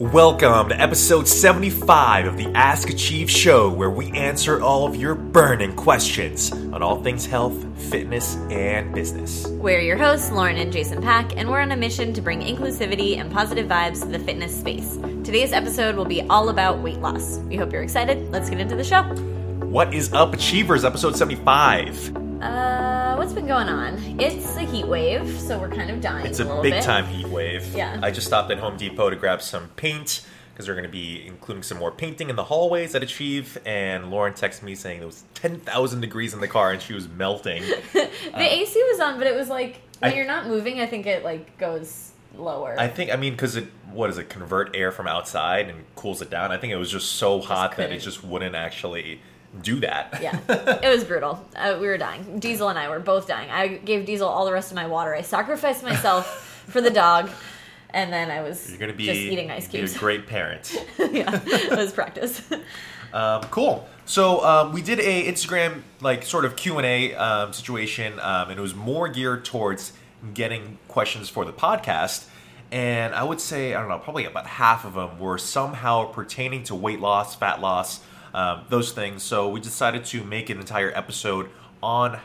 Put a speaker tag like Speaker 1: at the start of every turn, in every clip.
Speaker 1: Welcome to episode 75 of the Ask Achieve show, where we answer all of your burning questions on all things health, fitness, and business.
Speaker 2: We're your hosts, Lauren and Jason Pack, and we're on a mission to bring inclusivity and positive vibes to the fitness space. Today's episode will be all about weight loss. We hope you're excited. Let's get into the show.
Speaker 1: What is up, Achievers? Episode 75.
Speaker 2: Uh, what's been going on? It's a heat wave, so we're kind of dying.
Speaker 1: It's
Speaker 2: a,
Speaker 1: a, big
Speaker 2: bit.
Speaker 1: time heat wave.
Speaker 2: Yeah.
Speaker 1: I just stopped at Home Depot to grab some paint because we're going to be including some more painting in the hallways at Achieve. And Lauren texted me saying it was 10,000 degrees in the car and she was melting.
Speaker 2: The uh, AC was on, but it was like when
Speaker 1: I-
Speaker 2: you're not moving, I think it like goes lower.
Speaker 1: I think, I mean, because it, what does it, convert air from outside and cools it down? I think it was just so hot that it just wouldn't actually do that.
Speaker 2: yeah, it was brutal. Uh, we were dying. Diesel and I were both dying. I gave Diesel all the rest of my water. I sacrificed myself for the dog, and then I was
Speaker 1: You're to be
Speaker 2: just eating ice
Speaker 1: be
Speaker 2: cubes.
Speaker 1: a great parent.
Speaker 2: yeah, it was practice.
Speaker 1: Um, cool. So um, we did a Instagram like sort of Q and A um, situation, um, and it was more geared towards getting questions for the podcast. And I would say I don't know, probably about half of them were somehow pertaining to weight loss, fat loss, um, those things. So we decided to make an entire episode on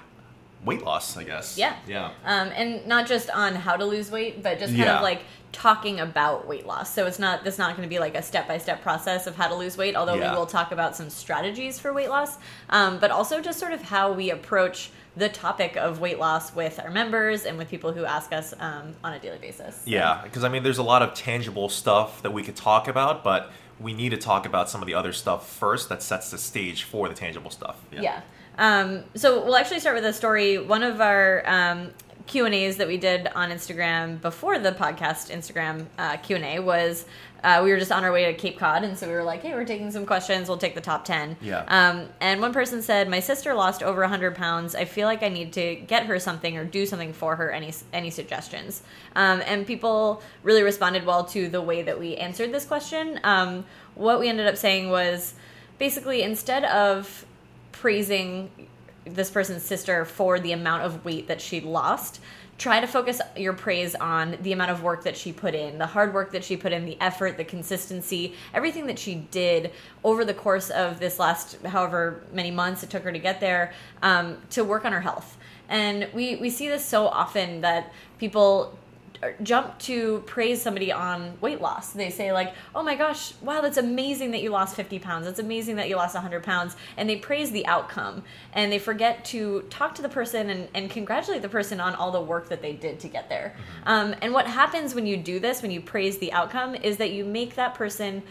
Speaker 1: weight loss. I guess.
Speaker 2: Yeah.
Speaker 1: Yeah.
Speaker 2: um, and not just on how to lose weight, but just kind
Speaker 1: Yeah.
Speaker 2: of like talking about weight loss. So it's not this not going to be like a step by step process of how to lose weight. Although
Speaker 1: Yeah.
Speaker 2: we will talk about some strategies for weight loss, um, but also just sort of how we approach the topic of weight loss with our members and with people who ask us um, on a daily basis.
Speaker 1: Yeah, because I mean, there's a lot of tangible stuff that we could talk about, but we need to talk about some of the other stuff first that sets the stage for the tangible stuff.
Speaker 2: Yeah. Um, so we'll actually start with a story. One of our um, Q and A's that we did on Instagram before the podcast Instagram uh, Q and A was uh, we were just on our way to Cape Cod, and so we were like, "Hey, we're taking some questions. We'll take the top 10.
Speaker 1: Yeah.
Speaker 2: Um, and one person said, "My sister lost over 100 pounds. I feel like I need to get her something or do something for her. Any any suggestions?" Um, and people really responded well to the way that we answered this question. Um, what we ended up saying was basically instead of praising this person's sister for the amount of weight that she lost try to focus your praise on the amount of work that she put in the hard work that she put in the effort the consistency everything that she did over the course of this last however many months it took her to get there um, to work on her health. And we we see this so often that people jump to praise somebody on weight loss. They say like, "Oh my gosh, wow, that's amazing that you lost 50 pounds. That's amazing that you lost 100 pounds." And they praise the outcome, and they forget to talk to the person and, and congratulate the person on all the work that they did to get there. Um, and what happens when you do this, when you praise the outcome, is that you make that person.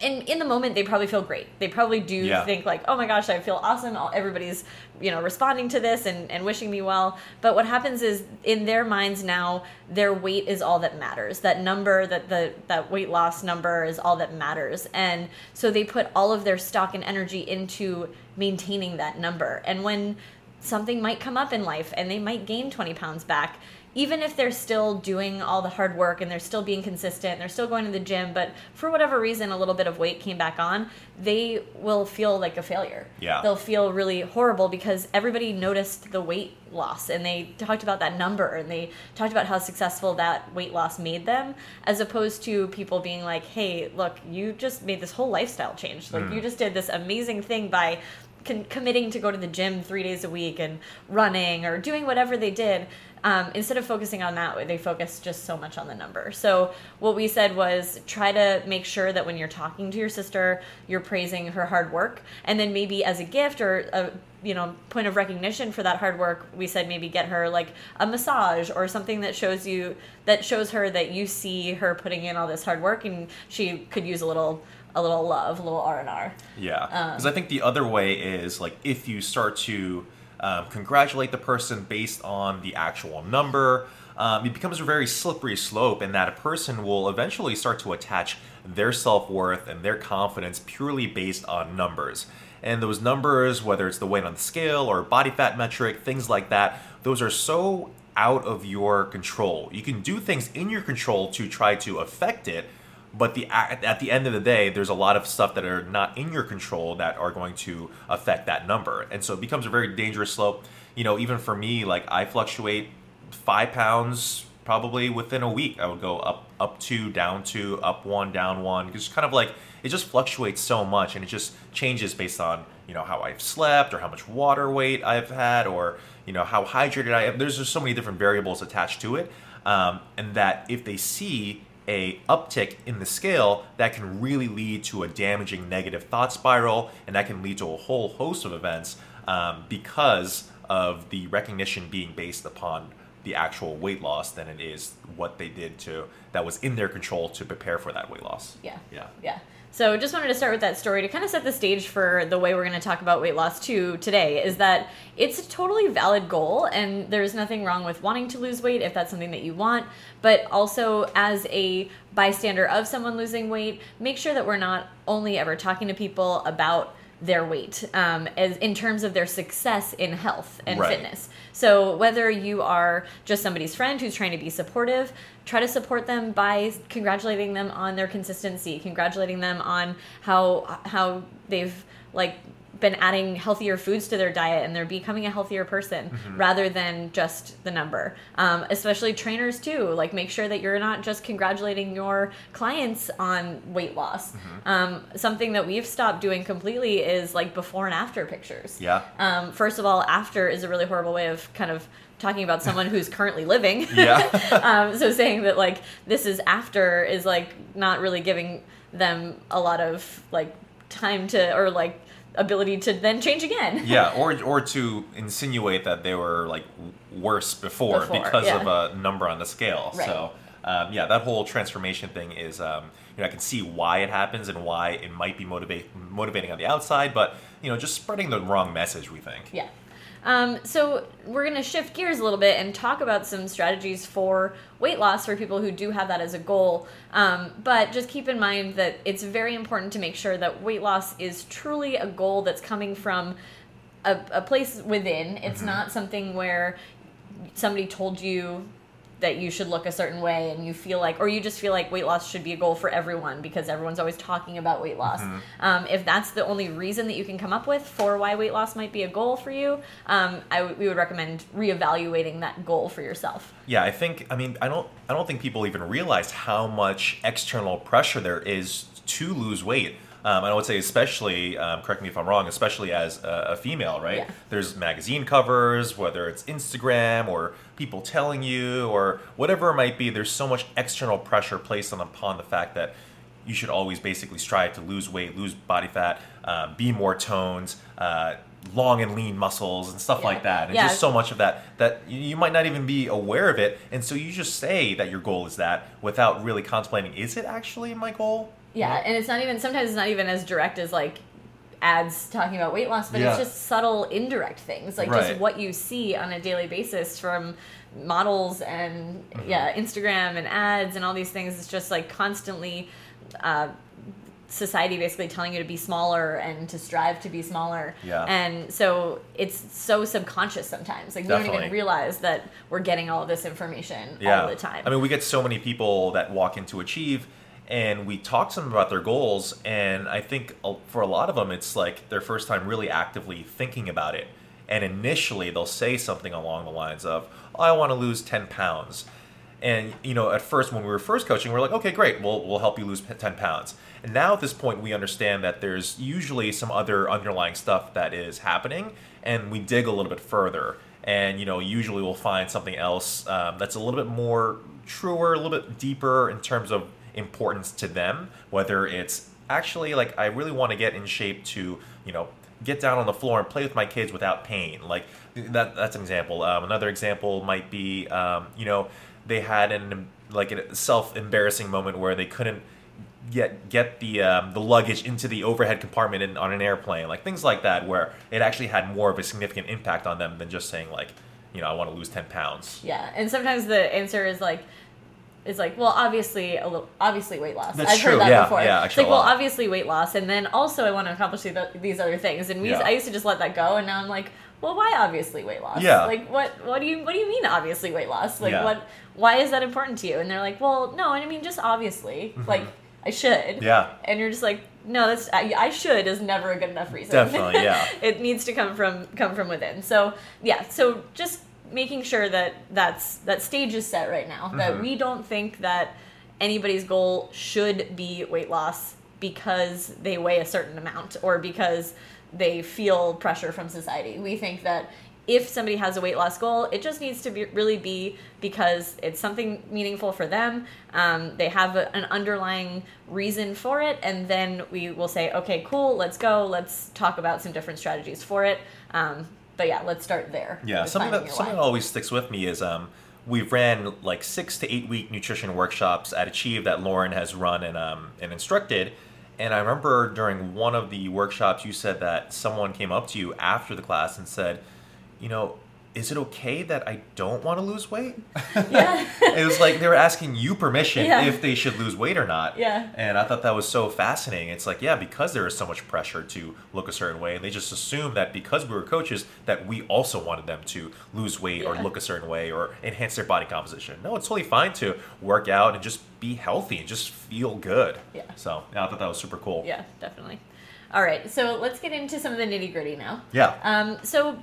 Speaker 2: In, in the moment, they probably feel great. They probably do
Speaker 1: Yeah.
Speaker 2: think like, "Oh my gosh, I feel awesome." All- Everybody's, you know, responding to this and, and wishing me well. But what happens is, in their minds now, their weight is all that matters. That number, that the that weight loss number is all that matters. And so they put all of their stock and energy into maintaining that number. And when something might come up in life and they might gain 20 pounds back even if they're still doing all the hard work and they're still being consistent they're still going to the gym but for whatever reason a little bit of weight came back on they will feel like a failure.
Speaker 1: Yeah.
Speaker 2: they'll feel really horrible because everybody noticed the weight loss and they talked about that number and they talked about how successful that weight loss made them as opposed to people being like hey look you just made this whole lifestyle change. Like you mm. just did this amazing thing by con- committing to go to the gym three days a week and running or doing whatever they did um, instead of focusing on that they focus just so much on the number. So what we said was try to make sure that when you're talking to your sister you're praising her hard work. And then maybe as a gift or a you know point of recognition for that hard work we said maybe get her like a massage or something that shows you that shows her that you see her putting in all this hard work and she could use a little a little love a little r&r
Speaker 1: Yeah,
Speaker 2: Um,
Speaker 1: because I think the other way is like if you start to um, congratulate the person based on the actual number, um, it becomes a very slippery slope, and that a person will eventually start to attach their self worth and their confidence purely based on numbers. And those numbers, whether it's the weight on the scale or body fat metric, things like that, those are so out of your control. You can do things in your control to try to affect it, but the at the end of the day there's a lot of stuff that are not in your control that are going to affect that number and so it becomes a very dangerous slope you know even for me like i fluctuate five pounds probably within a week I would go up up two, down two, up one, down one. It's kind of like it just fluctuates so much and it just changes based on you know how I've slept or how much water weight I've had or you know how hydrated I am. There's just so many different variables attached to it, um, and that if they see a uptick in the scale that can really lead to a damaging negative thought spiral and that can lead to a whole host of events um, because of the recognition being based upon the actual weight loss than it is what they did to that was in their control to prepare for that weight loss.
Speaker 2: Yeah.
Speaker 1: Yeah.
Speaker 2: Yeah. So just wanted to start with that story to kind of set the stage for the way we're going to talk about weight loss too today is that it's a totally valid goal and there's nothing wrong with wanting to lose weight if that's something that you want, but also as a bystander of someone losing weight, make sure that we're not only ever talking to people about their weight um, as in terms of their success in health and
Speaker 1: Right.
Speaker 2: fitness. So whether you are just somebody's friend who's trying to be supportive, try to support them by congratulating them on their consistency, congratulating them on how how they've like been adding healthier foods to their diet and they're becoming a healthier person rather than just the number. Um, especially trainers too. Like make sure that you're not just congratulating your clients on weight loss. Um, something that we've stopped doing completely is like before and after pictures.
Speaker 1: Yeah.
Speaker 2: Um, first of all, after is a really horrible way of kind of talking about someone who's currently living.
Speaker 1: Yeah.
Speaker 2: um, so saying that like this is after is like not really giving them a lot of like time to or like ability to then change again.
Speaker 1: yeah, or or to insinuate that they were like worse before,
Speaker 2: Before,
Speaker 1: because
Speaker 2: yeah.
Speaker 1: of a number on the scale.
Speaker 2: Right.
Speaker 1: So um, yeah, that whole transformation thing is um, you know I can see why it happens and why it might be motivate motivating on the outside, but you know just spreading the wrong message. We think.
Speaker 2: Yeah. Um, so we're going to shift gears a little bit and talk about some strategies for weight loss for people who do have that as a goal. Um, but just keep in mind that it's very important to make sure that weight loss is truly a goal that's coming from a, a place within. It's not something where somebody told you that you should look a certain way and you feel like or you just feel like weight loss should be a goal for everyone because everyone's always talking about weight loss um, if that's the only reason that you can come up with for why weight loss might be a goal for you um, I w- we would recommend reevaluating that goal for yourself
Speaker 1: Yeah, I think. I mean, I don't. I don't think people even realize how much external pressure there is to lose weight. Um, and I would say, especially, um, correct me if I'm wrong, especially as a, a female, right?
Speaker 2: Yeah.
Speaker 1: There's magazine covers, whether it's Instagram or people telling you or whatever it might be. There's so much external pressure placed on upon the fact that you should always basically strive to lose weight, lose body fat, uh, be more toned, uh, long and lean muscles, and stuff
Speaker 2: Yeah.
Speaker 1: like that. And
Speaker 2: Yeah.
Speaker 1: just so much of that that you- you might not even be aware of it, and so you just say that your goal is that without really contemplating, is it actually my goal?
Speaker 2: yeah and it's not even sometimes it's not even as direct as like ads talking about weight loss but it's just subtle indirect things like
Speaker 1: Right.
Speaker 2: just what you see on a daily basis from models and
Speaker 1: Mm-hmm.
Speaker 2: yeah instagram and ads and all these things it's just like constantly uh, society basically telling you to be smaller and to strive to be smaller
Speaker 1: Yeah.
Speaker 2: and so it's so subconscious sometimes like we don't even realize that we're getting all this information
Speaker 1: yeah.
Speaker 2: all the time
Speaker 1: I mean, we get so many people that walk into Achieve, and we talk to them about their goals, and I think uh, for a lot of them, it's like their first time really actively thinking about it. And initially, they'll say something along the lines of, oh, "I want to lose ten pounds." And you know, at first, when we were first coaching, we are like, "Okay, great, we'll we'll help you lose ten pounds." And now at this point, we understand that there's usually some other underlying stuff that is happening, and we dig a little bit further. And you know, usually we'll find something else um, that's a little bit more truer, a little bit deeper in terms of importance to them. Whether it's actually like I really want to get in shape to you know get down on the floor and play with my kids without pain. Like that that's an example. Um, another example might be um, you know they had an like a self embarrassing moment where they couldn't get get the um, the luggage into the overhead compartment in, on an airplane, like things like that, where it actually had more of a significant impact on them than just saying like, you know, I want to lose ten pounds.
Speaker 2: Yeah, and sometimes the answer is like, is like, well, obviously a little, obviously weight loss.
Speaker 1: That's
Speaker 2: I've
Speaker 1: true,
Speaker 2: heard that
Speaker 1: yeah,
Speaker 2: before.
Speaker 1: yeah,
Speaker 2: it's like, well, obviously weight loss, and then also I want to accomplish these, other things. And we,
Speaker 1: Yeah.
Speaker 2: I used to just let that go, and now I'm like, well, why obviously weight loss?
Speaker 1: Yeah.
Speaker 2: Like, what, what do you, what do you mean obviously weight loss? Like,
Speaker 1: Yeah.
Speaker 2: what, why is that important to you? And they're like, well, no, I mean just obviously, like I should.
Speaker 1: Mm-hmm. Yeah.
Speaker 2: And you're just like, no, that's I, I should is never a good enough reason.
Speaker 1: Definitely, yeah.
Speaker 2: it needs to come from come from within. So yeah, so just making sure that that's that stage is set right now. That
Speaker 1: Mhm.
Speaker 2: we don't think that anybody's goal should be weight loss because they weigh a certain amount or because they feel pressure from society. We think that if somebody has a weight loss goal, it just needs to be really be because it's something meaningful for them. Um, they have a, an underlying reason for it, and then we will say, okay, cool, let's go. Let's talk about some different strategies for it. Um, but yeah, let's start there.
Speaker 1: Yeah, something that something that always sticks with me is um, we've ran like six to eight week nutrition workshops at Achieve that Lauren has run and um, and instructed. And I remember during one of the workshops, you said that someone came up to you after the class and said, you know, is it okay that I don't want to lose weight?
Speaker 2: Yeah.
Speaker 1: it was like they were asking you permission
Speaker 2: Yeah.
Speaker 1: if they should lose weight or not.
Speaker 2: Yeah.
Speaker 1: And I thought that was so fascinating. It's like, yeah, because there is so much pressure to look a certain way, and they just assume that because we were coaches, that we also wanted them to lose weight or look a certain way or enhance their body composition. No, it's totally fine to work out and just be healthy and just feel good.
Speaker 2: Yeah.
Speaker 1: So yeah, I thought that was super cool.
Speaker 2: Yeah, definitely. All right, so let's get into some of the nitty gritty now.
Speaker 1: Yeah.
Speaker 2: Um, so,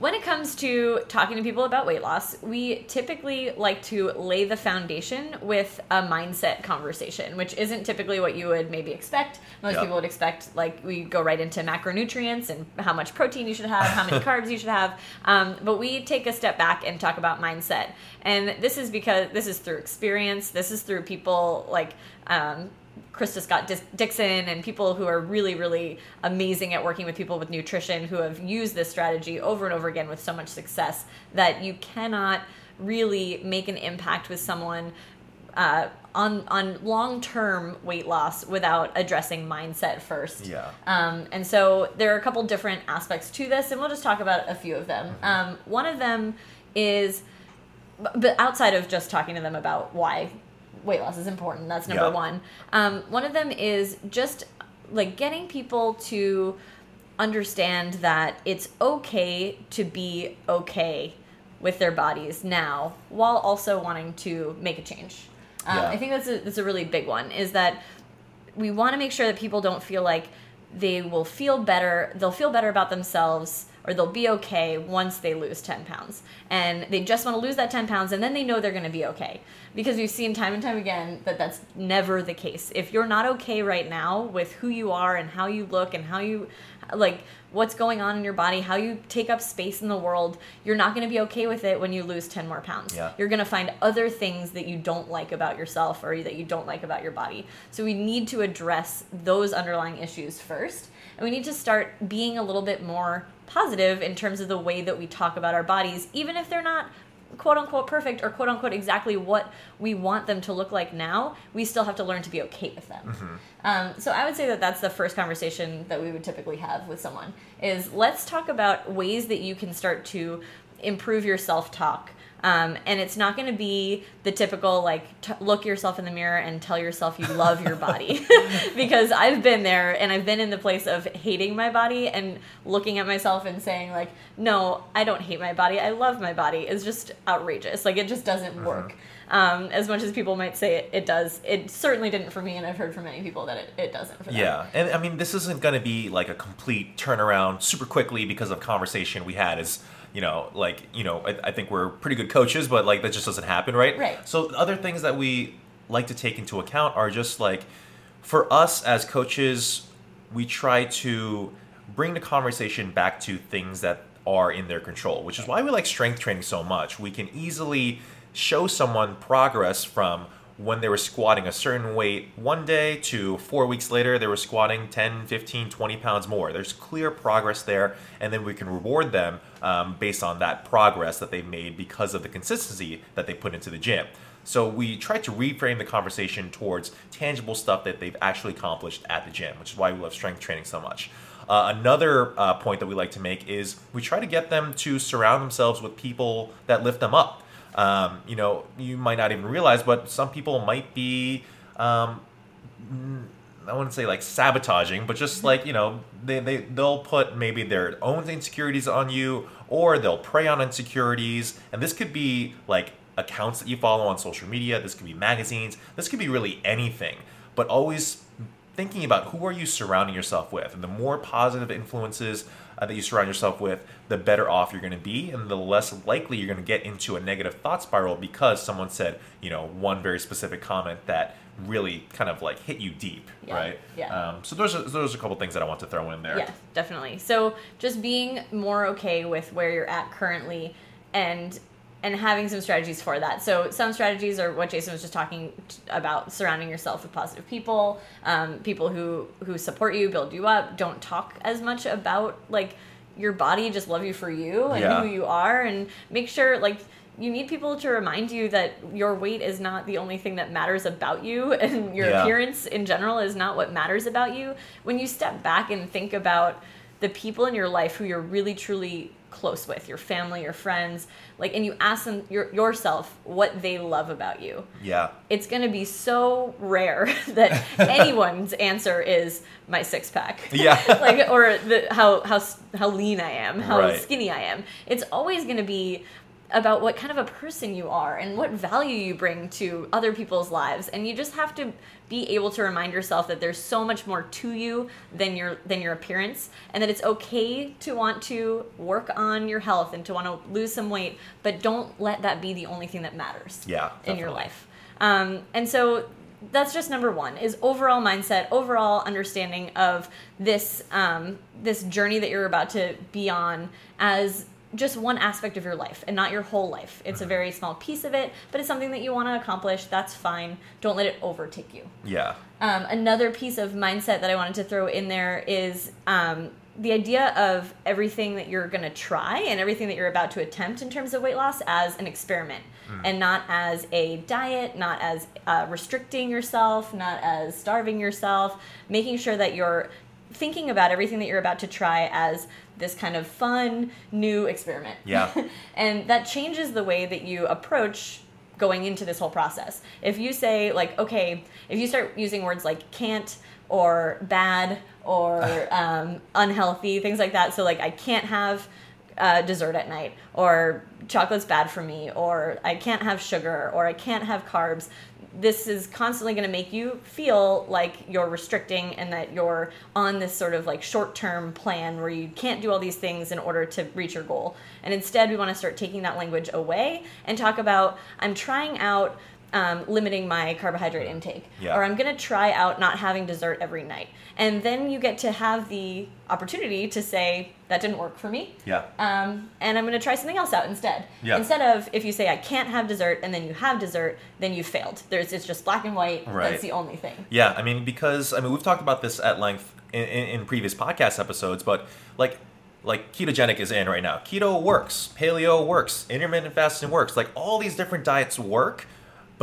Speaker 2: when it comes to talking to people about weight loss, we typically like to lay the foundation with a mindset conversation, which isn't typically what you would maybe expect. Most
Speaker 1: Yeah.
Speaker 2: people would expect, like, we go right into macronutrients and how much protein you should have, how many carbs you should have. Um, but we take a step back and talk about mindset. And this is because this is through experience, this is through people like, um, Krista Scott Dixon and people who are really, really amazing at working with people with nutrition who have used this strategy over and over again with so much success that you cannot really make an impact with someone uh, on on long term weight loss without addressing mindset first.
Speaker 1: Yeah.
Speaker 2: Um, and so there are a couple different aspects to this, and we'll just talk about a few of them. Um, one of them is, but outside of just talking to them about why weight loss is important, that's number
Speaker 1: Yeah.
Speaker 2: one. Um, one of them is just like getting people to understand that it's okay to be okay with their bodies now while also wanting to make a change. Um,
Speaker 1: Yeah.
Speaker 2: I think that's a, that's a really big one is that we want to make sure that people don't feel like they will feel better they'll feel better about themselves or they'll be okay once they lose 10 pounds and they just want to lose that 10 pounds and then they know they're going to be okay because we've seen time and time again that that's never the case if you're not okay right now with who you are and how you look and how you like what's going on in your body how you take up space in the world you're not going to be okay with it when you lose 10 more pounds
Speaker 1: Yeah.
Speaker 2: you're going to find other things that you don't like about yourself or that you don't like about your body. So we need to address those underlying issues first. And we need to start being a little bit more positive in terms of the way that we talk about our bodies, even if they're not quote unquote perfect or quote unquote exactly what we want them to look like now, we still have to learn to be okay with them. Um, so I would say that that's the first conversation that we would typically have with someone is let's talk about ways that you can start to improve your self-talk. Um, and it's not going to be the typical like t- look yourself in the mirror and tell yourself you love your body. Because I've been there and I've been in the place of hating my body and looking at myself and saying like no I don't hate my body. I love my body. It's just outrageous. Like it just doesn't work. Um, as much as people might say it, it does it certainly didn't for me and I've heard from many people that it, it doesn't for them.
Speaker 1: Yeah, and I mean, this isn't going to be like a complete turnaround super quickly because of conversation we had. Is you know, like you know, I, I think we're pretty good coaches, but like that just doesn't happen, right?
Speaker 2: Right.
Speaker 1: So other things that we like to take into account are just like, for us as coaches, we try to bring the conversation back to things that are in their control, which is why we like strength training so much. We can easily show someone progress from when they were squatting a certain weight one day to four weeks later they were squatting 10 15 20 pounds more. There's clear progress there and then we can reward them um, based on that progress that they've made because of the consistency that they put into the gym. So we try to reframe the conversation towards tangible stuff that they've actually accomplished at the gym which is why we love strength training so much. Uh, another uh, point that we like to make is we try to get them to surround themselves with people that lift them up um, you know, you might not even realize, but some people might be, um, I wouldn't say like sabotaging, but just like, you know, they, they, they'll put maybe their own insecurities on you or they'll prey on insecurities. And this could be like accounts that you follow on social media, this could be magazines, this could be really anything, but always thinking about who are you surrounding yourself with, and the more positive influences uh, that you surround yourself with, the better off you're going to be, and the less likely you're going to get into a negative thought spiral because someone said, you know, one very specific comment that really kind of like hit you deep,
Speaker 2: Yeah,
Speaker 1: right?
Speaker 2: yeah.
Speaker 1: Um, so those are those are a couple things that I want to throw in there.
Speaker 2: Yeah, definitely. So just being more okay with where you're at currently and and having some strategies for that. So some strategies are what Jason was just talking about: surrounding yourself with positive people, um, people who who support you, build you up. Don't talk as much about like your body. Just love you for you and
Speaker 1: Yeah.
Speaker 2: who you are, and make sure like. You need people to remind you that your weight is not the only thing that matters about you, and your
Speaker 1: Yeah.
Speaker 2: appearance in general is not what matters about you. When you step back and think about the people in your life who you're really truly close with, your family, your friends, like, and you ask them your, yourself what they love about you,
Speaker 1: Yeah.
Speaker 2: it's going to be so rare that anyone's answer is my six pack.
Speaker 1: Yeah.
Speaker 2: like, or the, how how how lean I am, how
Speaker 1: Right.
Speaker 2: skinny I am. It's always going to be about what kind of a person you are and what value you bring to other people's lives. And you just have to be able to remind yourself that there's so much more to you than your than your appearance and that it's okay to want to work on your health and to want to lose some weight but don't let that be the only thing that matters
Speaker 1: Yeah,
Speaker 2: in your life. Um, and so that's just number one is overall mindset overall understanding of this um, this journey that you're about to be on as just one aspect of your life and not your whole life. It's
Speaker 1: Mm-hmm.
Speaker 2: a very small piece of it but it's something that you want to accomplish. That's fine. Don't let it overtake you.
Speaker 1: Yeah.
Speaker 2: um, another piece of mindset that I wanted to throw in there is um, the idea of everything that you're going to try and everything that you're about to attempt in terms of weight loss as an experiment and not as a diet, not as uh, restricting yourself, not as starving yourself, making sure that you're thinking about everything that you're about to try as this kind of fun new experiment.
Speaker 1: Yeah.
Speaker 2: and that changes the way that you approach going into this whole process. If you say like, okay, if you start using words like can't or bad or um, unhealthy, things like that. So like, I can't have uh, dessert at night, or chocolate's bad for me, or I can't have sugar, or I can't have carbs. This is constantly going to make you feel like you're restricting and that you're on this sort of like short term plan where you can't do all these things in order to reach your goal. And instead, we want to start taking that language away and talk about I'm trying out um, limiting my carbohydrate intake,
Speaker 1: Yeah.
Speaker 2: or I'm going to try out not having dessert every night. And then you get to have the opportunity to say, that didn't work for me.
Speaker 1: Yeah.
Speaker 2: Um, and I'm going to try something else out instead.
Speaker 1: Yeah.
Speaker 2: Instead of if you say I can't have dessert and then you have dessert, then you failed. There's it's just black and white.
Speaker 1: Right.
Speaker 2: That's the only thing.
Speaker 1: Yeah, I mean, because I mean, we've talked about this at length in, in, in previous podcast episodes, but like, like ketogenic is in right now. Keto works, paleo works, intermittent fasting works. Like all these different diets work,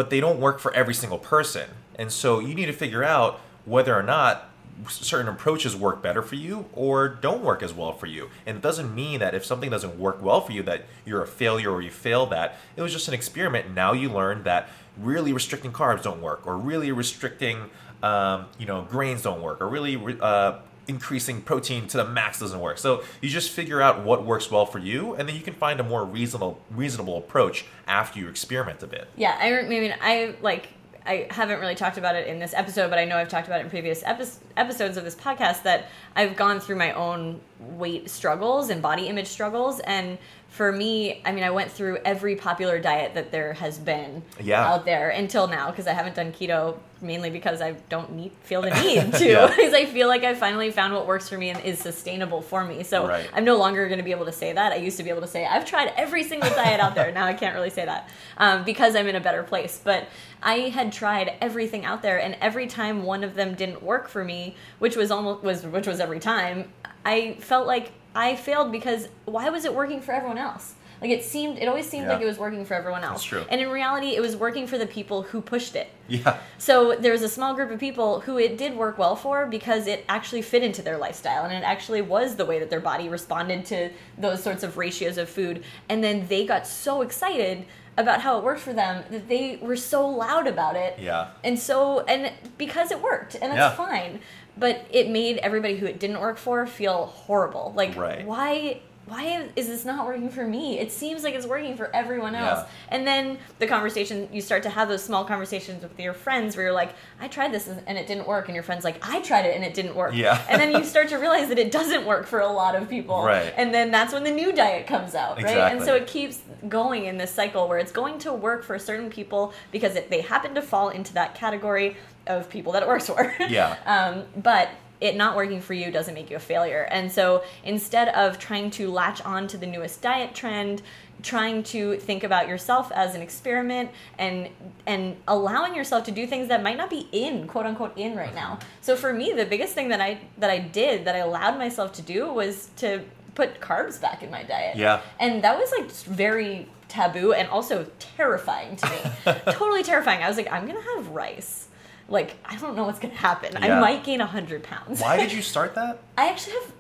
Speaker 1: but they don't work for every single person. And so you need to figure out whether or not certain approaches work better for you or don't work as well for you. And it doesn't mean that if something doesn't work well for you that you're a failure or you failed that. It was just an experiment. Now you learned that really restricting carbs don't work or really restricting um, you know grains don't work or really re- uh, increasing protein to the max doesn't work. So you just figure out what works well for you and then you can find a more reasonable reasonable approach after you experiment a bit.
Speaker 2: Yeah, I, mean, I like. I haven't really talked about it in this episode, but I know I've talked about it in previous epi- episodes of this podcast that I've gone through my own weight struggles and body image struggles. And for me, I mean, I went through every popular diet that there has been
Speaker 1: Yeah.
Speaker 2: out there until now because I haven't done keto mainly because I don't need feel the need to
Speaker 1: Yeah.
Speaker 2: because I feel like I finally found what works for me and is sustainable for me. So
Speaker 1: Right.
Speaker 2: I'm no longer going to be able to say that. I used to be able to say I've tried every single diet out there. Now I can't really say that um, because I'm in a better place. But I had tried everything out there, and every time one of them didn't work for me, which was almost was which was every time, I felt like I failed because why was it working for everyone else? Like it seemed, it always seemed
Speaker 1: Yeah.
Speaker 2: like it was working for everyone else.
Speaker 1: That's true.
Speaker 2: And in reality, it was working for the people who pushed it.
Speaker 1: Yeah.
Speaker 2: So there was a small group of people who it did work well for because it actually fit into their lifestyle and it actually was the way that their body responded to those sorts of ratios of food. And then they got so excited about how it worked for them that they were so loud about it.
Speaker 1: Yeah.
Speaker 2: And so, and because it worked, and that's
Speaker 1: Yeah.
Speaker 2: fine. But it made everybody who it didn't work for feel horrible. Like,
Speaker 1: Right.
Speaker 2: why? Why is this not working for me? It seems like it's working for everyone else.
Speaker 1: Yeah.
Speaker 2: And then the conversation, you start to have those small conversations with your friends where you're like, I tried this and it didn't work. And your friend's like, I tried it and it didn't work.
Speaker 1: Yeah.
Speaker 2: and then you start to realize that it doesn't work for a lot of people.
Speaker 1: Right.
Speaker 2: And then that's when the new diet comes out, right? And so it keeps going in this cycle where it's going to work for certain people because it, they happen to fall into that category of people that it works for.
Speaker 1: Yeah.
Speaker 2: um, but it not working for you doesn't make you a failure. And so instead of trying to latch on to the newest diet trend, trying to think about yourself as an experiment and and allowing yourself to do things that might not be in quote unquote in right now. So for me the biggest thing that I that I did that I allowed myself to do was to put carbs back in my diet.
Speaker 1: Yeah.
Speaker 2: And that was like very taboo and also terrifying to me. totally terrifying. I was like I'm going to have rice. Like I don't know what's to happen. I might gain 100 pounds.
Speaker 1: Why did you start that?
Speaker 2: I actually have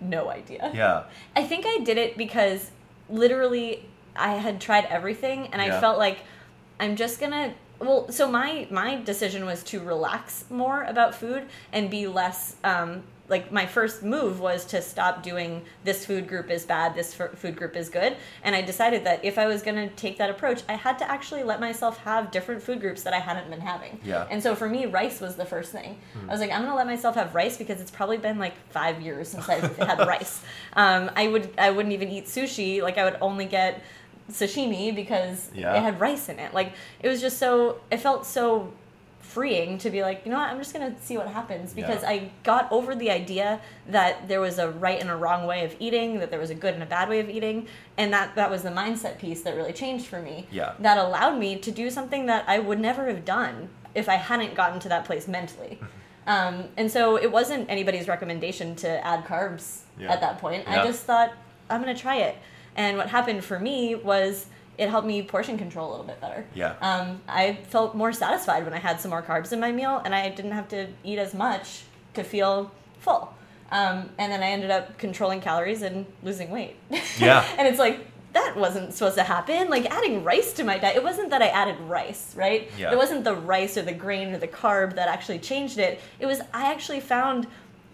Speaker 2: no idea.
Speaker 1: Yeah.
Speaker 2: I think I did it because literally I had tried everything and I felt like I'm just gonna well so my my decision was to relax more about food and be less um like my first move was to stop doing this food group is bad this food group is good. And i decided that if i was going to take that approach i had to actually let myself have different food groups that i hadn't been having.
Speaker 1: Yeah.
Speaker 2: and so for me rice was the first thing. I was like i'm going to let myself have rice because it's probably been like five years since i've had rice. Um, i would i wouldn't even eat sushi. Like i would only get sashimi because
Speaker 1: Yeah.
Speaker 2: it had rice in it. Like it was just so it felt so freeing to be like you know what i'm just gonna see what happens because
Speaker 1: Yeah.
Speaker 2: i got over the idea that there was a right and a wrong way of eating that there was a good and a bad way of eating and that that was the mindset piece that really changed for me
Speaker 1: Yeah.
Speaker 2: that allowed me to do something that i would never have done if i hadn't gotten to that place mentally um, and so it wasn't anybody's recommendation to add carbs
Speaker 1: Yeah.
Speaker 2: at that point
Speaker 1: Yeah.
Speaker 2: i just thought i'm gonna try it and what happened for me was it helped me portion control a little bit better
Speaker 1: Yeah.
Speaker 2: um, I felt more satisfied when I had some more carbs in my meal, and I didn't have to eat as much to feel full. Um, and then I ended up controlling calories and losing weight.
Speaker 1: Yeah.
Speaker 2: and it's like that wasn't supposed to happen. Like adding rice to my diet, it wasn't that I added rice, right?
Speaker 1: Yeah.
Speaker 2: It wasn't the rice or the grain or the carb that actually changed it. It was I actually found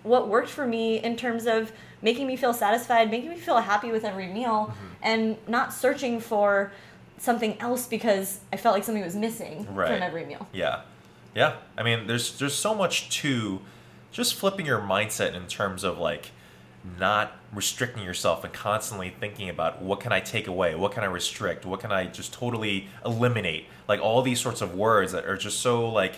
Speaker 2: what worked for me in terms of making me feel satisfied, making me feel happy with every meal,
Speaker 1: Mm-hmm.
Speaker 2: and not searching for something else because I felt like something was missing
Speaker 1: Right.
Speaker 2: from every meal.
Speaker 1: Yeah, yeah. I mean, there's there's so much to just flipping your mindset in terms of like not restricting yourself and constantly thinking about what can I take away, what can I restrict, what can I just totally eliminate, like all these sorts of words that are just so like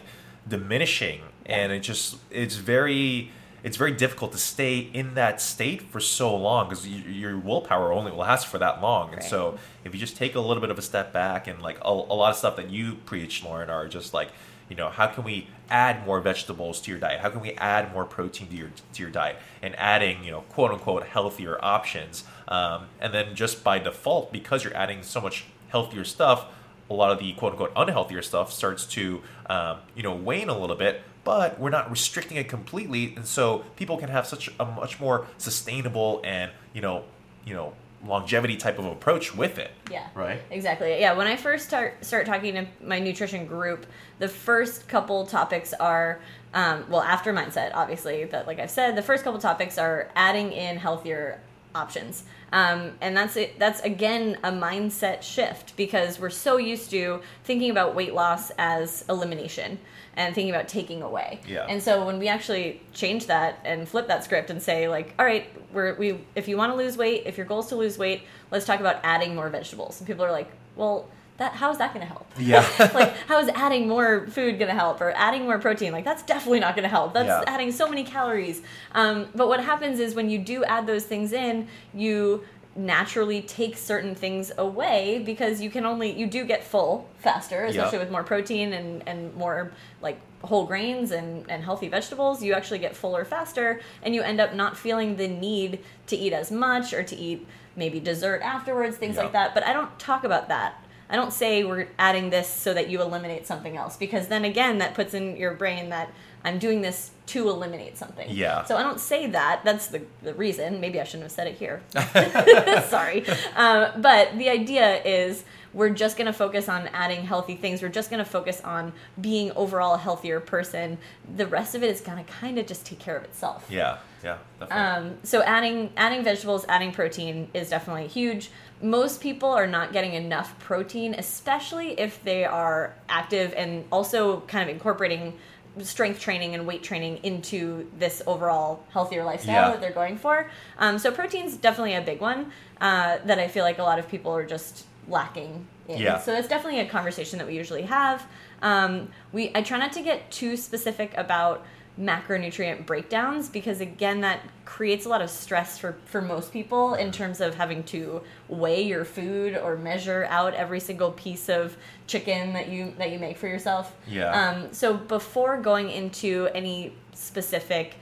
Speaker 1: diminishing, and it just it's very it's very difficult to stay in that state for so long because your willpower only lasts for that long, and
Speaker 2: Right.
Speaker 1: so if you just take a little bit of a step back and like a, a lot of stuff that you preach lauren are just like you know how can we add more vegetables to your diet? How can we add more protein to your to your diet? And adding you know quote unquote healthier options. Um, and then just by default because you're adding so much healthier stuff a lot of the quote unquote unhealthier stuff starts to um, you know wane a little bit but we're not restricting it completely and so people can have such a much more sustainable and you know you know longevity type of approach with it
Speaker 2: Yeah.
Speaker 1: right
Speaker 2: Exactly. Yeah. When I first start start talking to my nutrition group, the first couple topics are, um, well, after mindset, obviously, but like I've said, the first couple topics are adding in healthier options, um, and that's it. That's again a mindset shift because we're so used to thinking about weight loss as elimination and thinking about taking away.
Speaker 1: Yeah.
Speaker 2: And so when we actually change that and flip that script and say like, all right, we're we if you want to lose weight, if your goal is to lose weight, let's talk about adding more vegetables. And people are like, well, that how is that going to help?
Speaker 1: Yeah.
Speaker 2: like how is adding more food going to help or adding more protein? Like that's definitely not going to help. That's
Speaker 1: Yeah.
Speaker 2: adding so many calories. Um, but what happens is when you do add those things in, you naturally take certain things away because you can only you do get full faster especially
Speaker 1: Yeah.
Speaker 2: with more protein and and more like whole grains and and healthy vegetables you actually get fuller faster and you end up not feeling the need to eat as much or to eat maybe dessert afterwards things
Speaker 1: Yeah.
Speaker 2: like that but i don't talk about that i don't say we're adding this so that you eliminate something else because then again that puts in your brain that I'm doing this to eliminate something.
Speaker 1: Yeah.
Speaker 2: So I don't say that. That's the, the reason. Maybe I shouldn't have said it here. Sorry. Um, but the idea is we're just going to focus on adding healthy things. We're just going to focus on being overall a healthier person. The rest of it is going to kind of just take care of itself.
Speaker 1: Yeah, yeah, definitely.
Speaker 2: Um, so adding adding vegetables, adding protein is definitely huge. Most people are not getting enough protein, especially if they are active and also kind of incorporating strength training and weight training into this overall healthier lifestyle
Speaker 1: Yeah.
Speaker 2: that they're going for. Um, so protein's definitely a big one uh, that I feel like a lot of people are just lacking in.
Speaker 1: Yeah.
Speaker 2: So it's definitely a conversation that we usually have. Um, we I try not to get too specific about macronutrient breakdowns because again that creates a lot of stress for for most people in terms of having to weigh your food or measure out every single piece of chicken that you that you make for yourself
Speaker 1: Yeah.
Speaker 2: um, so before going into any specific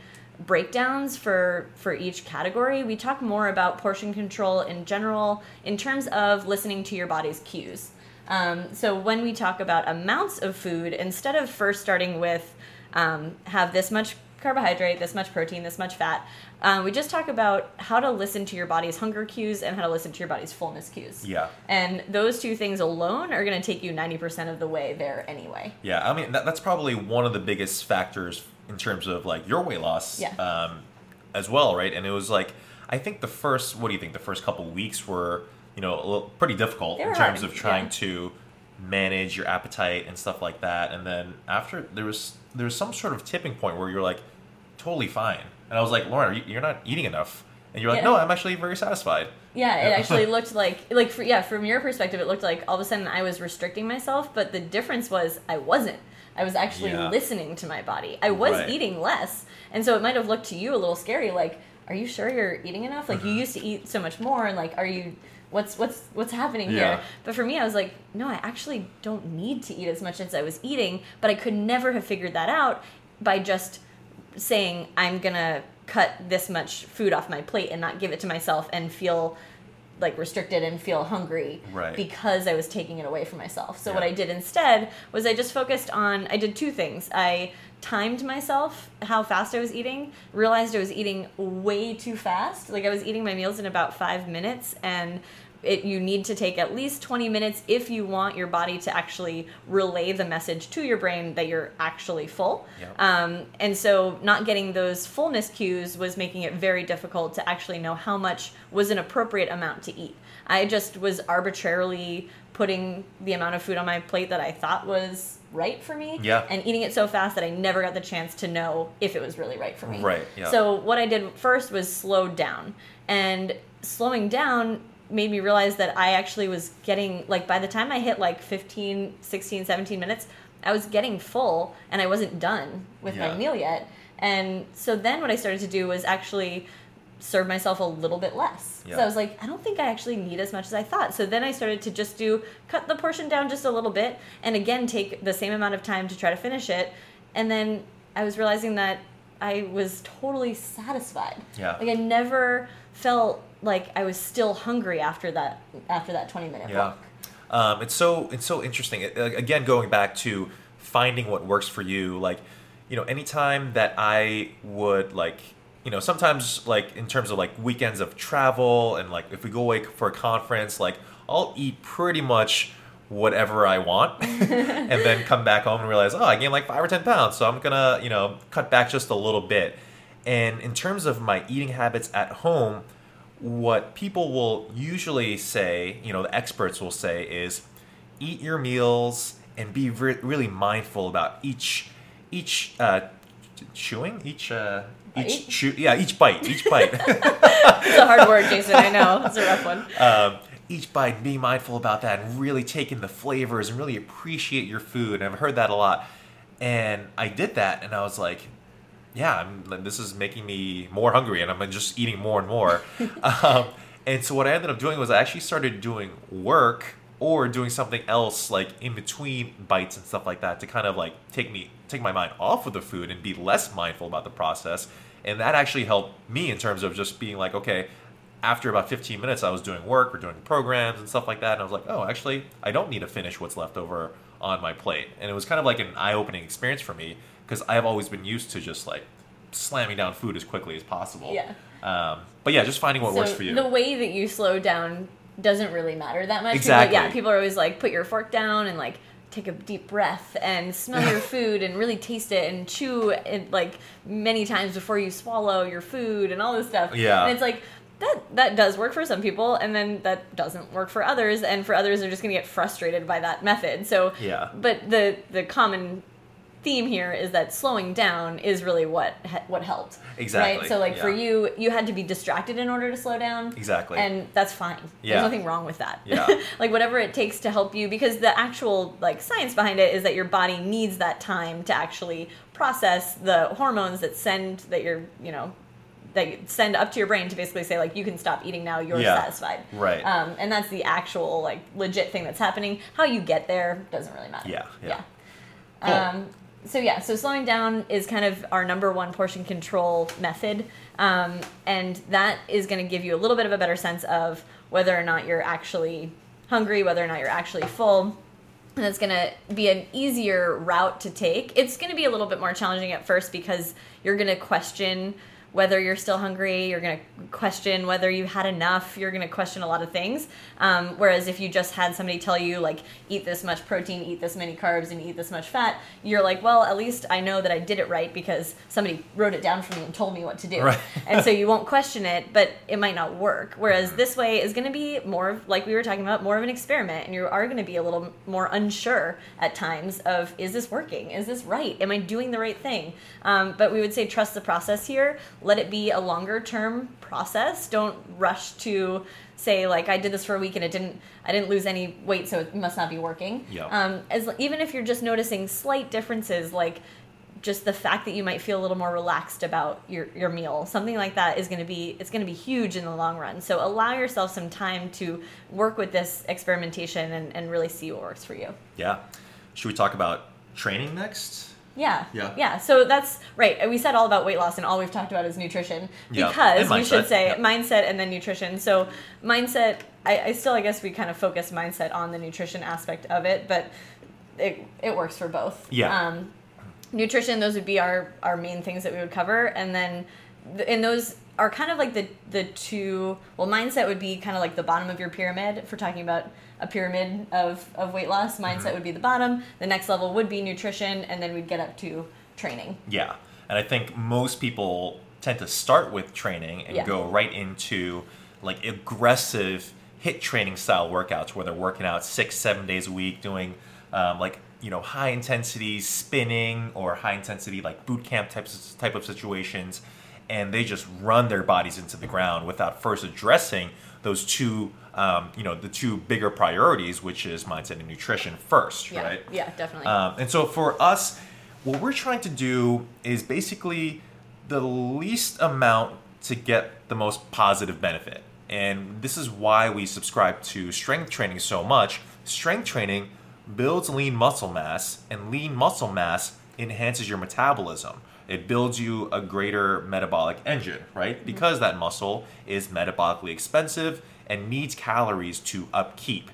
Speaker 2: breakdowns for for each category. We talk more about portion control in general in terms of listening to your body's cues. Um, so when we talk about amounts of food instead of first starting with um, have this much carbohydrate this much protein this much fat uh, we just talk about how to listen to your body's hunger cues and how to listen to your body's fullness cues.
Speaker 1: Yeah.
Speaker 2: and those two things alone are going to take you 90% of the way there anyway.
Speaker 1: Yeah, I mean that, that's probably one of the biggest factors in terms of like your weight loss,
Speaker 2: Yeah.
Speaker 1: um, as well, right? And it was like I think the first, what do you think? The first couple weeks were, you know, a little, pretty difficult
Speaker 2: They
Speaker 1: in terms
Speaker 2: hard,
Speaker 1: of trying
Speaker 2: yeah.
Speaker 1: to manage your appetite and stuff like that. And then after there was there was some sort of tipping point where you're like totally fine, and I was like, Lauren, are you, you're not eating enough, and you're like,
Speaker 2: Yeah.
Speaker 1: no, I'm actually very satisfied.
Speaker 2: Yeah, it actually looked like like for, yeah, from your perspective, it looked like all of a sudden I was restricting myself, but the difference was I wasn't. I was actually
Speaker 1: Yeah.
Speaker 2: listening to my body. I was
Speaker 1: Right.
Speaker 2: eating less, and so it might have looked to you a little scary. Like, are you sure you're eating enough? Like,
Speaker 1: Mm-hmm.
Speaker 2: you used to eat so much more, and like, are you? What's what's what's happening
Speaker 1: Yeah.
Speaker 2: here? But for me, I was like, no, I actually don't need to eat as much as I was eating, but I could never have figured that out by just saying I'm gonna cut this much food off my plate and not give it to myself and feel like restricted and feel hungry
Speaker 1: Right.
Speaker 2: because I was taking it away from myself. So what I did instead was I just focused on I did two things. I timed myself how fast I was eating, realized I was eating way too fast. Like I was eating my meals in about 5 minutes and it, you need to take at least 20 minutes if you want your body to actually relay the message to your brain that you're actually full.
Speaker 1: Yep.
Speaker 2: Um, and so, not getting those fullness cues was making it very difficult to actually know how much was an appropriate amount to eat. I just was arbitrarily putting the amount of food on my plate that I thought was right for me
Speaker 1: Yeah.
Speaker 2: and eating it so fast that I never got the chance to know if it was really right for me.
Speaker 1: Right, yeah.
Speaker 2: So, what I did first was slow down. And slowing down made me realize that I actually was getting, like, by the time I hit like 15, 16, 17 minutes, I was getting full and I wasn't done with
Speaker 1: Yeah.
Speaker 2: my meal yet. And so then what I started to do was actually serve myself a little bit less.
Speaker 1: Yeah.
Speaker 2: So I was like, I don't think I actually need as much as I thought. So then I started to just do cut the portion down just a little bit and again take the same amount of time to try to finish it. And then I was realizing that I was totally satisfied.
Speaker 1: Yeah.
Speaker 2: Like I never felt like I was still hungry after that after that 20 minute
Speaker 1: Yeah.
Speaker 2: walk.
Speaker 1: Um, it's so it's so interesting. It- again, going back to finding what works for you. Like, you know, anytime that I would like, you know, sometimes like in terms of like weekends of travel and like if we go away for a conference, like I'll eat pretty much whatever I want, and then come back home and realize, oh, I gained like five or ten pounds, so I'm gonna, you know, cut back just a little bit. And in terms of my eating habits at home, what people will usually say, you know, the experts will say is eat your meals and be re- really mindful about each each uh, chewing each uh, each chew yeah each bite each bite
Speaker 2: It's a hard word, Jason. I know. It's a rough one.
Speaker 1: um, each bite be mindful about that and really take in the flavors and really appreciate your food and I've heard that a lot and I did that and I was like yeah I'm, like, this is making me more hungry and I'm just eating more and more. Um, and so what I ended up doing was I actually started doing work or doing something else like in between bites and stuff like that to kind of like take me take my mind off of the food and be less mindful about the process. And that actually helped me in terms of just being like okay after about 15 minutes i was doing work or doing programs and stuff like that and i was like oh actually i don't need to finish what's left over on my plate. And it was kind of like an eye-opening experience for me because I've always been used to just like slamming down food as quickly as possible.
Speaker 2: Yeah.
Speaker 1: Um, but yeah, just finding what
Speaker 2: so
Speaker 1: works for you.
Speaker 2: the way that you slow down doesn't really matter that much.
Speaker 1: Exactly.
Speaker 2: People, yeah, people are always like, put your fork down and like take a deep breath and smell your food and really taste it and chew it like many times before you swallow your food and all this stuff.
Speaker 1: Yeah.
Speaker 2: And it's like that that does work for some people and then that doesn't work for others and for others they're just going to get frustrated by that method. So
Speaker 1: Yeah.
Speaker 2: But the the common theme here is that slowing down is really what what helped.
Speaker 1: Exactly,
Speaker 2: Right? So like for you you had to be distracted in order to slow down.
Speaker 1: Exactly.
Speaker 2: And that's fine.
Speaker 1: Yeah.
Speaker 2: There's nothing wrong with that.
Speaker 1: Yeah.
Speaker 2: like whatever it takes to help you because the actual like science behind it is that your body needs that time to actually process the hormones that send that you're, you know, that you send up to your brain to basically say like you can stop eating now, you're
Speaker 1: Yeah.
Speaker 2: satisfied.
Speaker 1: Right.
Speaker 2: Um, and that's the actual like legit thing that's happening. How you get there doesn't really matter.
Speaker 1: Yeah, yeah.
Speaker 2: Yeah. Um, so yeah, so slowing down is kind of our number one portion control method, um, and that is going to give you a little bit of a better sense of whether or not you're actually hungry, whether or not you're actually full. And it's going to be an easier route to take. It's going to be a little bit more challenging at first because you're going to question whether you're still hungry. You're going to question whether you had enough. You're going to question a lot of things. Um, whereas if you just had somebody tell you, like, eat this much protein, eat this many carbs, and eat this much fat, you're like, well, at least I know that I did it right because somebody wrote it down for me and told me what to do.
Speaker 1: Right.
Speaker 2: and so you won't question it, but it might not work. Whereas this way is going to be more, of- like we were talking about, more of an experiment, and you are going to be a little more unsure at times of, is this working? Is this right? Am I doing the right thing? Um, but we would say trust the process here. Let it be a longer term process. Don't rush to say like I did this for a week and it didn't I didn't lose any weight so it must not be working.
Speaker 1: Yeah.
Speaker 2: Um, as even if you're just noticing slight differences like just the fact that you might feel a little more relaxed about your, your meal something like that is going to be it's going to be huge in the long run so allow yourself some time to work with this experimentation and, and really see what works for you
Speaker 1: yeah. Should we talk about training next?
Speaker 2: Yeah
Speaker 1: Yeah.
Speaker 2: yeah so that's right we said all about weight loss and all we've talked about is nutrition
Speaker 1: Yeah.
Speaker 2: because we should say
Speaker 1: Yeah.
Speaker 2: mindset and then nutrition so mindset I, I still i guess we kind of focus mindset on the nutrition aspect of it but it, it works for both
Speaker 1: Yeah.
Speaker 2: um, nutrition those would be our our main things that we would cover and then th- and those are kind of like the the two well mindset would be kind of like the bottom of your pyramid for talking about a pyramid of of weight loss mindset
Speaker 1: Mm-hmm.
Speaker 2: would be the bottom the next level would be nutrition and then we'd get up to training
Speaker 1: Yeah. And I think most people tend to start with training and
Speaker 2: Yeah.
Speaker 1: go right into like aggressive HIIT training style workouts where they're working out six, seven days a week doing um, like, you know, high intensity spinning or high intensity like boot camp types type of situations. And they just run their bodies into the ground without first addressing those two, um, you know, the two bigger priorities, which is mindset and nutrition first,
Speaker 2: yeah
Speaker 1: right?
Speaker 2: yeah definitely
Speaker 1: Um, and so for us, what we're trying to do is basically the least amount to get the most positive benefit. And this is why we subscribe to strength training so much. Strength training builds lean muscle mass, and lean muscle mass enhances your metabolism. It builds you a greater metabolic engine, right? Because that muscle is metabolically expensive and needs calories to upkeep.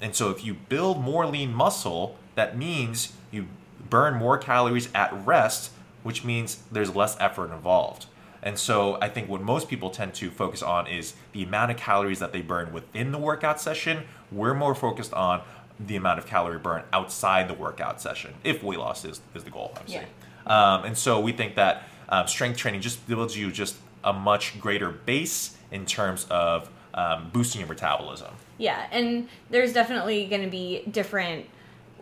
Speaker 1: And so if you build more lean muscle, that means you burn more calories at rest, which means there's less effort involved. And so I think what most people tend to focus on is the amount of calories that they burn within the workout session. We're more focused on the amount of calorie burn outside the workout session, if weight loss is, is the goal, obviously. Um, and so we think that um, strength training just builds you just a much greater base in terms of um, boosting your metabolism.
Speaker 2: Yeah, and there's definitely going to be different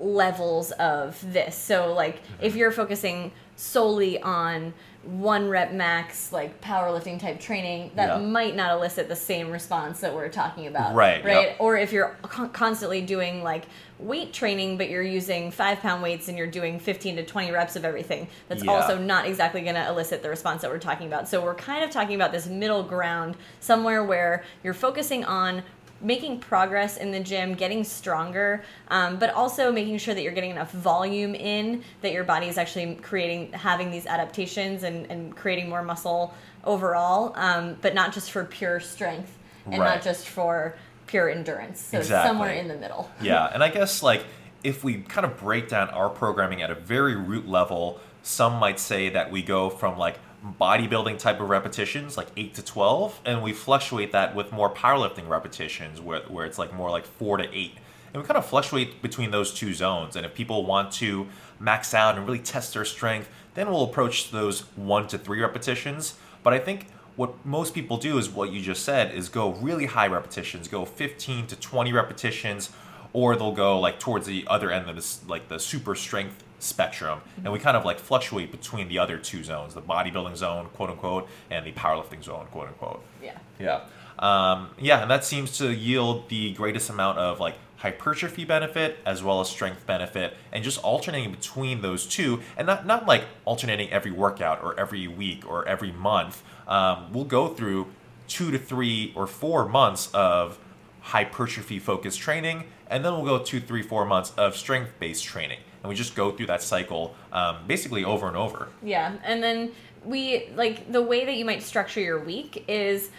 Speaker 2: levels of this. So, like,
Speaker 1: Mm-hmm.
Speaker 2: if you're focusing solely on one rep max, like powerlifting type training, that
Speaker 1: Yeah.
Speaker 2: might not elicit the same response that we're talking about.
Speaker 1: Right,
Speaker 2: Right.
Speaker 1: yep.
Speaker 2: Or if you're con- constantly doing like weight training, but you're using five pound weights and you're doing 15 to 20 reps of everything, that's
Speaker 1: Yeah.
Speaker 2: also not exactly going to elicit the response that we're talking about. So we're kind of talking about this middle ground somewhere where you're focusing on making progress in the gym, getting stronger, um, but also making sure that you're getting enough volume in, that your body is actually creating, having these adaptations and, and creating more muscle overall, um, but not just for pure strength and
Speaker 1: Right.
Speaker 2: not just for pure endurance. So
Speaker 1: Exactly.
Speaker 2: somewhere in the middle.
Speaker 1: yeah, and I guess like if we kind of break down our programming at a very root level, some might say that we go from like bodybuilding type of repetitions, like 8 to 12, and we fluctuate that with more powerlifting repetitions, where, where it's like more like 4 to 8. And we kind of fluctuate between those two zones. And if people want to max out and really test their strength, then we'll approach those 1 to 3 repetitions. But I think what most people do is what you just said is go really high repetitions, go 15 to 20 repetitions, or they'll go like towards the other end of this, like the super strength spectrum, and we kind of like fluctuate between the other two zones, the bodybuilding zone, quote unquote, and the powerlifting zone, quote unquote.
Speaker 2: Yeah.
Speaker 1: Yeah. Um, yeah, and that seems to yield the greatest amount of like hypertrophy benefit as well as strength benefit, and just alternating between those two, and not not like alternating every workout or every week or every month. Um, we'll go through two to three or four months of hypertrophy focused training, and then we'll go two, three, four months of strength based training, and we just go through that cycle um, basically over and over.
Speaker 2: Yeah, and then we like the way that you might structure your week is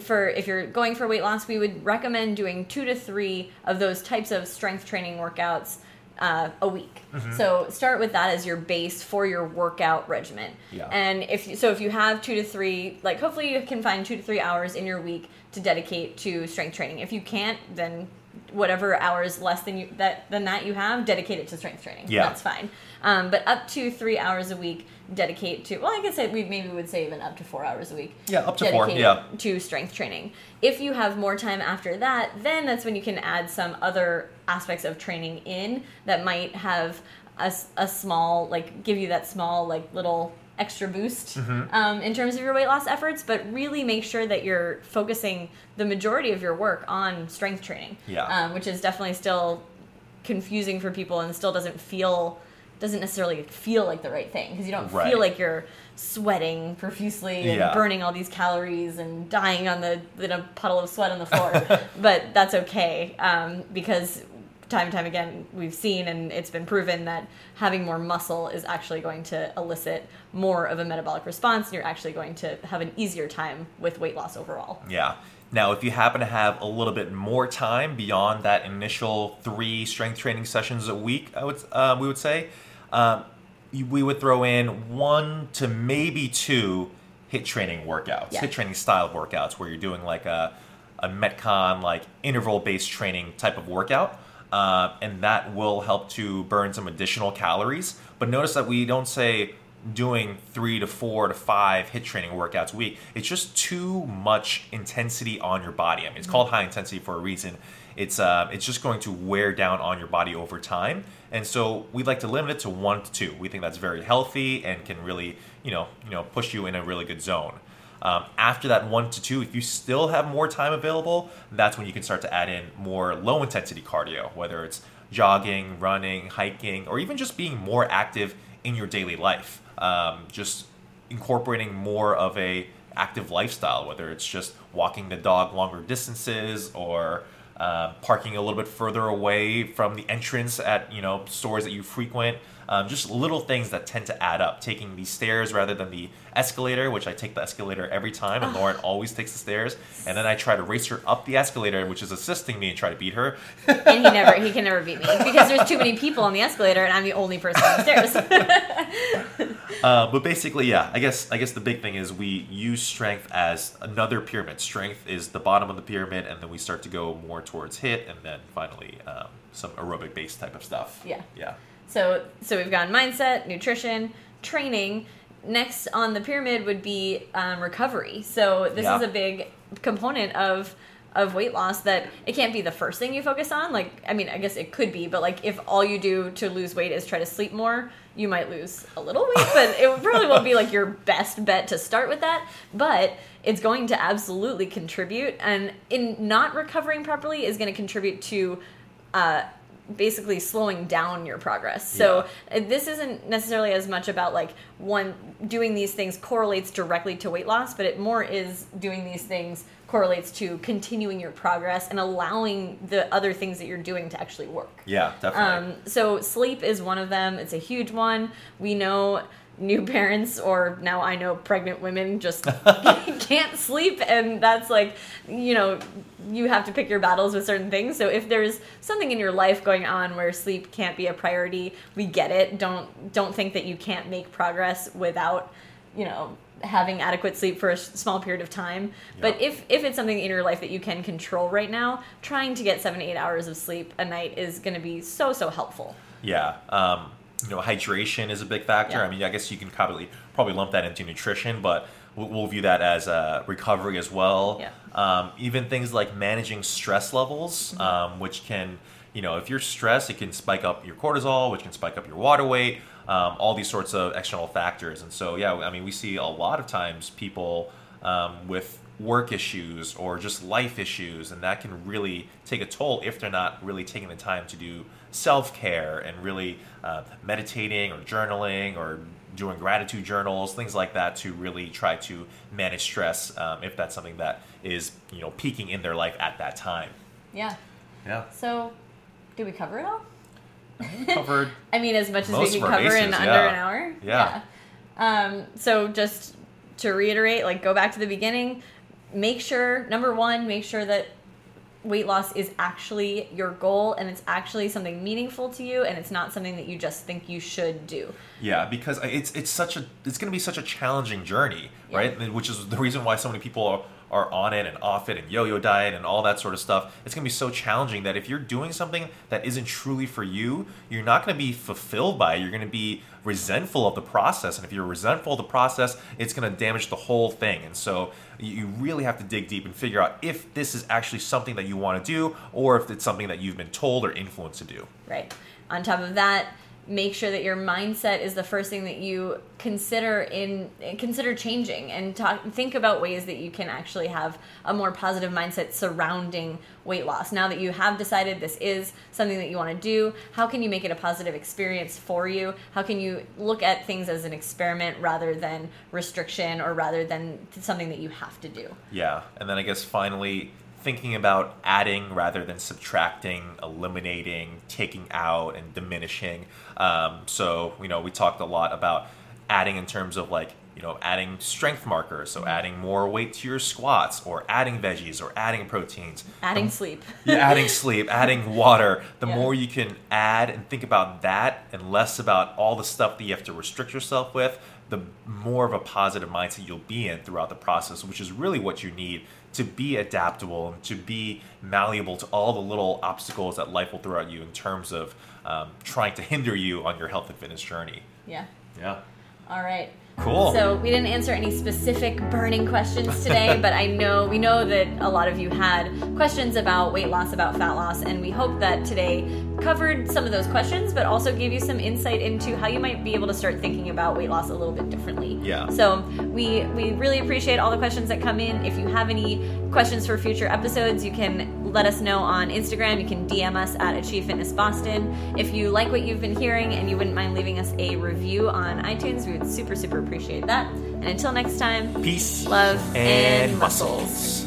Speaker 2: for if you're going for weight loss, we would recommend doing two to three of those types of strength training workouts uh, a week. So start with that as your base for your workout regimen.
Speaker 1: Yeah.
Speaker 2: And if you, so, if you have two to three, like hopefully you can find two to three hours in your week to dedicate to strength training. If you can't, then whatever hours less than you that than that you have, dedicate it to strength training.
Speaker 1: Yeah.
Speaker 2: That's fine. Um, but up to three hours a week, dedicate to. Well, I guess we maybe would say even up to four hours a week.
Speaker 1: Yeah, up to four, yeah.
Speaker 2: To strength training. If you have more time after that, then that's when you can add some other aspects of training in that might have a small like give you that small like little extra boost
Speaker 1: Mm-hmm.
Speaker 2: um, in terms of your weight loss efforts but really make sure that you're focusing the majority of your work on strength training
Speaker 1: Yeah.
Speaker 2: um, which is definitely still confusing for people and still doesn't feel doesn't necessarily feel like the right thing because you don't
Speaker 1: Right.
Speaker 2: feel like you're sweating profusely and
Speaker 1: Yeah.
Speaker 2: burning all these calories and dying on the in a puddle of sweat on the floor but that's okay um, because time and time again we've seen and it's been proven that having more muscle is actually going to elicit more of a metabolic response and you're actually going to have an easier time with weight loss overall
Speaker 1: Yeah. Now, if you happen to have a little bit more time beyond that initial three strength training sessions a week, I would uh, we would say, um, we would throw in one to maybe two HIIT training workouts,
Speaker 2: Yeah.
Speaker 1: HIIT training style workouts, where you're doing like a a metcon like interval based training type of workout. Uh, and that will help to burn some additional calories. But notice that we don't say doing three to four to five HIIT training workouts a week. It's just too much intensity on your body. I mean, it's called high intensity for a reason. It's uh, it's just going to wear down on your body over time, and so we'd like to limit it to one to two. We think that's very healthy and can really, you know, you know, push you in a really good zone. Um, after that one to two, if you still have more time available, that's when you can start to add in more low intensity cardio, whether it's jogging, running, hiking, or even just being more active in your daily life. Um, just incorporating more of a active lifestyle, whether it's just walking the dog longer distances or uh, parking a little bit further away from the entrance at you know stores that you frequent. Um, just little things that tend to add up. Taking the stairs rather than the escalator, which I take the escalator every time, and Lauren always takes the stairs. And then I try to race her up the escalator, which is assisting me and try to beat her.
Speaker 2: and he never he can never beat me because there's too many people on the escalator and I'm the only person on the stairs.
Speaker 1: Uh, but basically, yeah, I guess I guess the big thing is we use strength as another pyramid. Strength is the bottom of the pyramid, and then we start to go more towards HIIT, and then finally um, some aerobic based type of stuff.
Speaker 2: Yeah.
Speaker 1: yeah,
Speaker 2: So so we've gone mindset, nutrition, training. Next on the pyramid would be um, recovery. So this
Speaker 1: Yeah.
Speaker 2: is a big component of of weight loss that it can't be the first thing you focus on. Like I mean, I guess it could be, but like if all you do to lose weight is try to sleep more, you might lose a little weight, but it probably won't be like your best bet to start with that. But it's going to absolutely contribute, and in not recovering properly is going to contribute to uh, basically slowing down your progress. So uh, this isn't necessarily as much about like one doing these things correlates directly to weight loss, but it more is doing these things correlates to continuing your progress and allowing the other things that you're doing to actually work.
Speaker 1: yeah, definitely.
Speaker 2: Um, so sleep is one of them. It's a huge one. We know new parents or now I know pregnant women just can't sleep. And that's like you know you have to pick your battles with certain things. So if there's something in your life going on where sleep can't be a priority we get it. Don't don't think that you can't make progress without you know having adequate sleep for a small period of time. But if if it's something in your life that you can control right now trying to get 7 to 8 hours of sleep a night is going to be so so helpful.
Speaker 1: Yeah. Um, you know, hydration is a big factor.
Speaker 2: Yeah.
Speaker 1: I mean, I guess you can probably probably lump that into nutrition, but we'll, we'll view that as uh, recovery as well.
Speaker 2: Yeah.
Speaker 1: Um, even things like managing stress levels,
Speaker 2: Mm-hmm.
Speaker 1: um, which can, you know, if you're stressed, it can spike up your cortisol, which can spike up your water weight. Um, all these sorts of external factors, and so yeah, I mean, we see a lot of times people um, with work issues or just life issues, and that can really take a toll if they're not really taking the time to do self care and really uh, meditating or journaling or doing gratitude journals, things like that, to really try to manage stress um, if that's something that is you know peaking in their life at that time.
Speaker 2: yeah
Speaker 1: Yeah,
Speaker 2: so did we cover it all
Speaker 1: covered.
Speaker 2: I mean, as much as we can
Speaker 1: our
Speaker 2: cover in
Speaker 1: bases,
Speaker 2: under an hour.
Speaker 1: Yeah.
Speaker 2: Yeah. Um, so just to reiterate, like go back to the beginning. Make sure number one, make sure that weight loss is actually your goal and it's actually something meaningful to you and it's not something that you just think you should do.
Speaker 1: Yeah, because it's it's such a it's going to be such a challenging journey,
Speaker 2: Yeah.
Speaker 1: right? Which is the reason why so many people are, are on it and off it and yo-yo diet and all that sort of stuff. It's going to be so challenging that if you're doing something that isn't truly for you, you're not going to be fulfilled by it. You're going to be resentful of the process, and if you're resentful of the process, it's going to damage the whole thing. And so you really have to dig deep and figure out if this is actually something that you want to do or if it's something that you've been told or influenced to do.
Speaker 2: Right. On top of that, make sure that your mindset is the first thing that you consider in consider changing and talk think about ways that you can actually have a more positive mindset surrounding weight loss. Now that you have decided this is something that you want to do, how can you make it a positive experience for you? How can you look at things as an experiment rather than restriction or rather than something that you have to do?
Speaker 1: Yeah, and then I guess finally thinking about adding rather than subtracting, eliminating, taking out, and diminishing. Um, so you know, we talked a lot about adding in terms of like you know adding strength markers, so adding more weight to your squats, or adding veggies, or adding proteins.
Speaker 2: Adding sleep.
Speaker 1: Yeah, adding sleep, adding water. The
Speaker 2: Yeah.
Speaker 1: more you can add and think about that and less about all the stuff that you have to restrict yourself with, the more of a positive mindset you'll be in throughout the process, which is really what you need to be adaptable and to be malleable to all the little obstacles that life will throw at you in terms of um, trying to hinder you on your health and fitness journey.
Speaker 2: Yeah.
Speaker 1: Yeah.
Speaker 2: All right.
Speaker 1: Cool.
Speaker 2: So we didn't answer any specific burning questions today, but I know we know that a lot of you had questions about weight loss, about fat loss, and we hope that today covered some of those questions, but also gave you some insight into how you might be able to start thinking about weight loss a little bit differently.
Speaker 1: Yeah.
Speaker 2: So we we really appreciate all the questions that come in. If you have any questions for future episodes, you can let us know on Instagram. You can DM us at Achieve Fitness Boston. If you like what you've been hearing and you wouldn't mind leaving us a review on iTunes, we would super super appreciate that. And until next time,
Speaker 1: Peace
Speaker 2: love
Speaker 1: and
Speaker 2: and
Speaker 1: muscles.